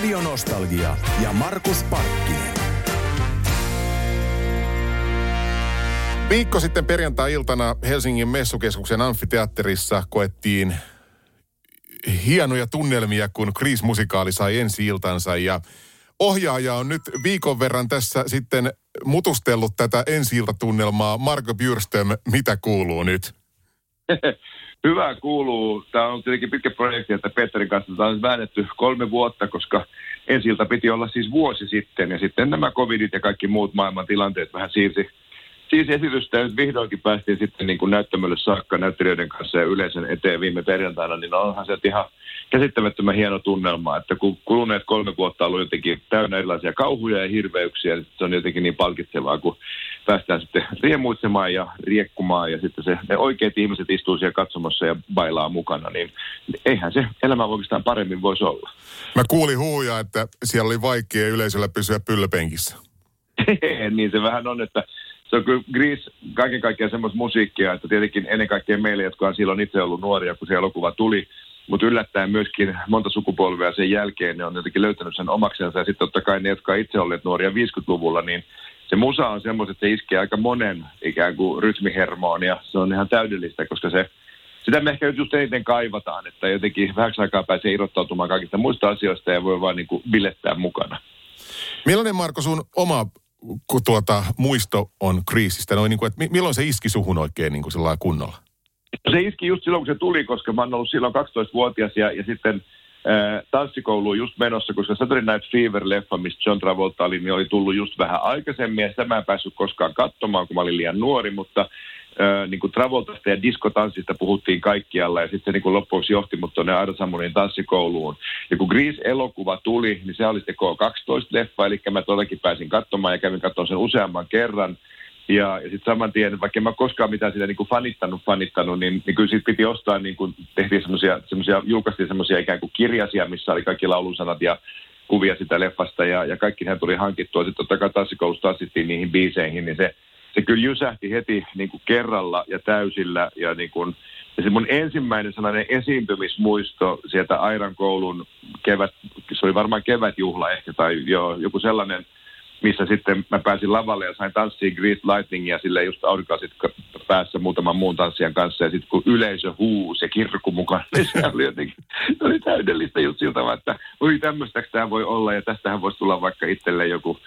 Radio Nostalgia ja Markus Parkkinen. Viikko sitten perjantai-iltana Helsingin messukeskuksen amfiteatterissa koettiin hienoja tunnelmia, kun Kriis-musikaali sai ensi iltansa ja ohjaaja on nyt viikon verran tässä sitten mutustellut tätä ensi tunnelmaa. Marko Bjurström, mitä kuuluu nyt? Hyvä kuuluu. Tämä on tietenkin pitkä projekti, että Petterin kanssa tämä on väännetty kolme vuotta, koska ensiltä piti olla siis vuosi sitten. Ja sitten nämä covidit ja kaikki muut maailman tilanteet vähän siirsi, siirsi esitystä ja nyt vihdoinkin päästiin sitten niin kuin näyttämölle saakka näyttelijöiden kanssa ja yleisön eteen viime perjantaina, niin onhan se ihan käsittämättömän hieno tunnelma, että kun kuluneet kolme vuotta on ollut jotenkin täynnä erilaisia kauhuja ja hirveyksiä, niin se on jotenkin niin palkitsevaa, kun päästään sitten riemuitsemaan ja riekkumaan ja sitten se, ne oikeat ihmiset istuu siellä katsomassa ja bailaa mukana, niin eihän se elämä oikeastaan paremmin voisi olla. Mä kuulin huuja, että siellä oli vaikea yleisöllä pysyä pylläpenkissä. niin se vähän on, että se on kyllä Grease kaiken kaikkiaan semmoista musiikkia, että tietenkin ennen kaikkea meille, jotka on silloin itse ollut nuoria, kun se elokuva tuli, mutta yllättäen myöskin monta sukupolvea sen jälkeen ne on jotenkin löytänyt sen omaksensa ja sitten totta kai ne, jotka itse olleet nuoria 50-luvulla, niin se musa on semmoista, että se iskee aika monen ikään kuin rytmihermoon ja se on ihan täydellistä, koska se, sitä me ehkä just eniten kaivataan, että jotenkin vähäksi aikaa pääsee irrottautumaan kaikista muista asioista ja voi vaan niin kuin bilettää mukana. Millainen Marko sun oma kun tuota, muisto on kriisistä, noin niin kuin, että milloin se iski suhun oikein niin kuin kunnolla? Se iski just silloin, kun se tuli, koska mä oon ollut silloin 12-vuotias ja, ja sitten äh, tanssikouluun just menossa, koska Saturday Night Fever-leffa, missä John Travolta oli, niin oli tullut just vähän aikaisemmin ja sitä mä en päässyt koskaan katsomaan, kun mä olin liian nuori, mutta niin kuin Travoltasta ja diskotanssista puhuttiin kaikkialla ja sitten se niin kuin loppujen johti mut tuonne Aida Samunin tanssikouluun. Ja kun Grease-elokuva tuli, niin se oli sitten K12-leffa, eli mä todellakin pääsin katsomaan ja kävin katsomaan sen useamman kerran. Ja, ja sitten saman tien, vaikka en mä koskaan mitään sitä niin kuin fanittanut, fanittanut, niin, niin kyllä siitä piti ostaa, niin kuin tehtiin semmoisia, julkaistiin semmoisia ikään kuin kirjasia, missä oli kaikki laulusanat ja kuvia sitä leffasta ja, ja kaikki hän tuli hankittua. Sitten totta kai tanssikoulussa tanssittiin niihin biiseihin, niin se, se kyllä jysähti heti niin kuin kerralla ja täysillä. Ja, niin kuin, ja se mun ensimmäinen sellainen esiintymismuisto sieltä Airan koulun kevät, se oli varmaan kevätjuhla ehkä tai joo, joku sellainen, missä sitten mä pääsin lavalle ja sain tanssia Great Lightningia sille just aurinkoasit päässä muutaman muun tanssijan kanssa. Ja sitten kun yleisö huusi ja kirkku mukaan, niin se oli jotenkin, se oli täydellistä just siltä, että oi tämmöistä tämä voi olla ja tästähän voisi tulla vaikka itselle joku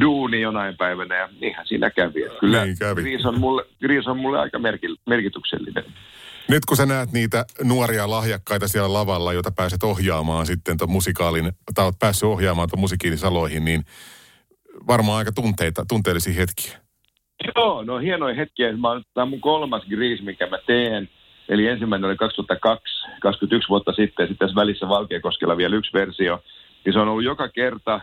duuni jonain päivänä ja niinhän siinä kävi. Kyllä niin kävi. Gris, on mulle, Gris on mulle aika merki, merkityksellinen. Nyt kun sä näet niitä nuoria lahjakkaita siellä lavalla, joita pääset ohjaamaan sitten tuon musikaalin, tai oot päässyt ohjaamaan tuon musiikiinisaloihin, niin varmaan aika tunteita, tunteellisia hetkiä. Joo, no hienoja hetkiä. Mä, tämä on mun kolmas Gris, mikä mä teen. Eli ensimmäinen oli 2002, 21 vuotta sitten, ja sitten tässä välissä Valkeakoskella vielä yksi versio niin se on ollut joka kerta äh,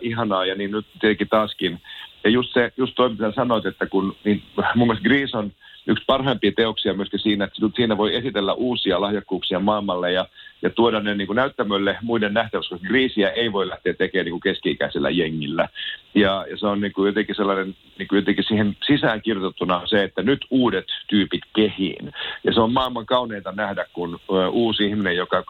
ihanaa ja niin nyt tietenkin taaskin. Ja just se, just toi mitä sanoit, että kun, niin mun mielestä Grease on yksi parhaimpia teoksia myöskin siinä, että siinä voi esitellä uusia lahjakkuuksia maailmalle ja, ja tuoda ne niin kuin näyttämölle muiden nähtäväksi, koska kriisiä ei voi lähteä tekemään niin kuin keski-ikäisellä jengillä. Ja, ja se on niin kuin jotenkin sellainen, niin kuin jotenkin siihen sisään kirjoitettuna se, että nyt uudet tyypit kehiin. Ja se on maailman kauneinta nähdä, kun uusi ihminen, joka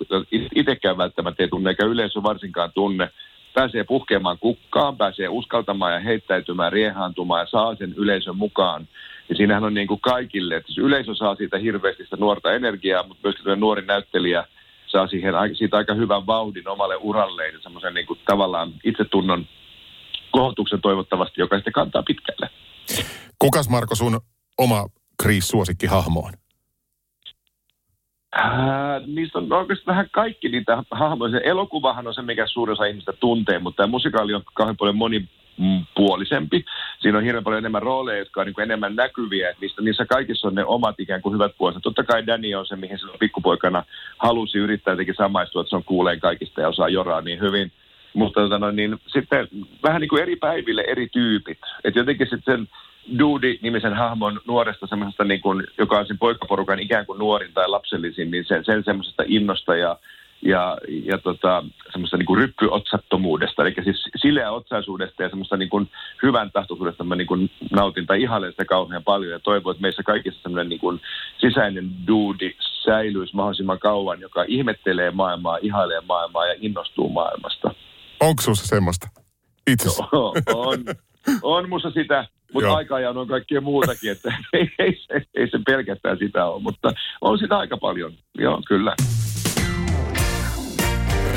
itsekään välttämättä ei tunne, eikä yleisö varsinkaan tunne, pääsee puhkeamaan kukkaan, pääsee uskaltamaan ja heittäytymään, riehaantumaan ja saa sen yleisön mukaan. Ja siinähän on niin kuin kaikille, että se yleisö saa siitä hirveästi sitä nuorta energiaa, mutta myöskin nuori näyttelijä saa siihen, siitä aika hyvän vauhdin omalle uralleen ja semmoisen niin kuin tavallaan itsetunnon kohotuksen toivottavasti, joka sitten kantaa pitkälle. Kukas Marko sun oma Kriis-suosikki hahmoon? Ää, niistä on oikeastaan vähän kaikki niitä hahmoja. Se elokuvahan on se, mikä suurin osa ihmistä tuntee, mutta tämä musikaali on kauhean paljon monipuolisempi. Siinä on hirveän paljon enemmän rooleja, jotka on niin enemmän näkyviä. Että niissä, niissä kaikissa on ne omat ikään kuin hyvät puolensa. Totta kai Danny on se, mihin se pikkupoikana halusi yrittää jotenkin samaistua, että se on kuuleen kaikista ja osaa joraa niin hyvin. mutta tota no, niin, sitten vähän niin kuin eri päiville eri tyypit. Et jotenkin sitten sen Duudi-nimisen hahmon nuoresta semmoisesta, niin kuin, joka on sen poikaporukan ikään kuin nuorin tai lapsellisin, niin sen, sen semmoisesta innosta ja ja, ja tota, semmoista niin kuin ryppyotsattomuudesta, eli siis sileä otsaisuudesta ja semmoista niin kuin hyvän tahtoisuudesta mä niin kuin nautin tai ihailen sitä kauhean paljon ja toivon, että meissä kaikissa semmoinen niin kuin sisäinen duudi säilyisi mahdollisimman kauan, joka ihmettelee maailmaa, ihailee maailmaa ja innostuu maailmasta. Onko sinussa semmoista? Itse on, on, on musta sitä, mutta aika ja on kaikkea muutakin, että ei, ei, ei, ei se pelkästään sitä ole, mutta on sitä aika paljon, joo kyllä.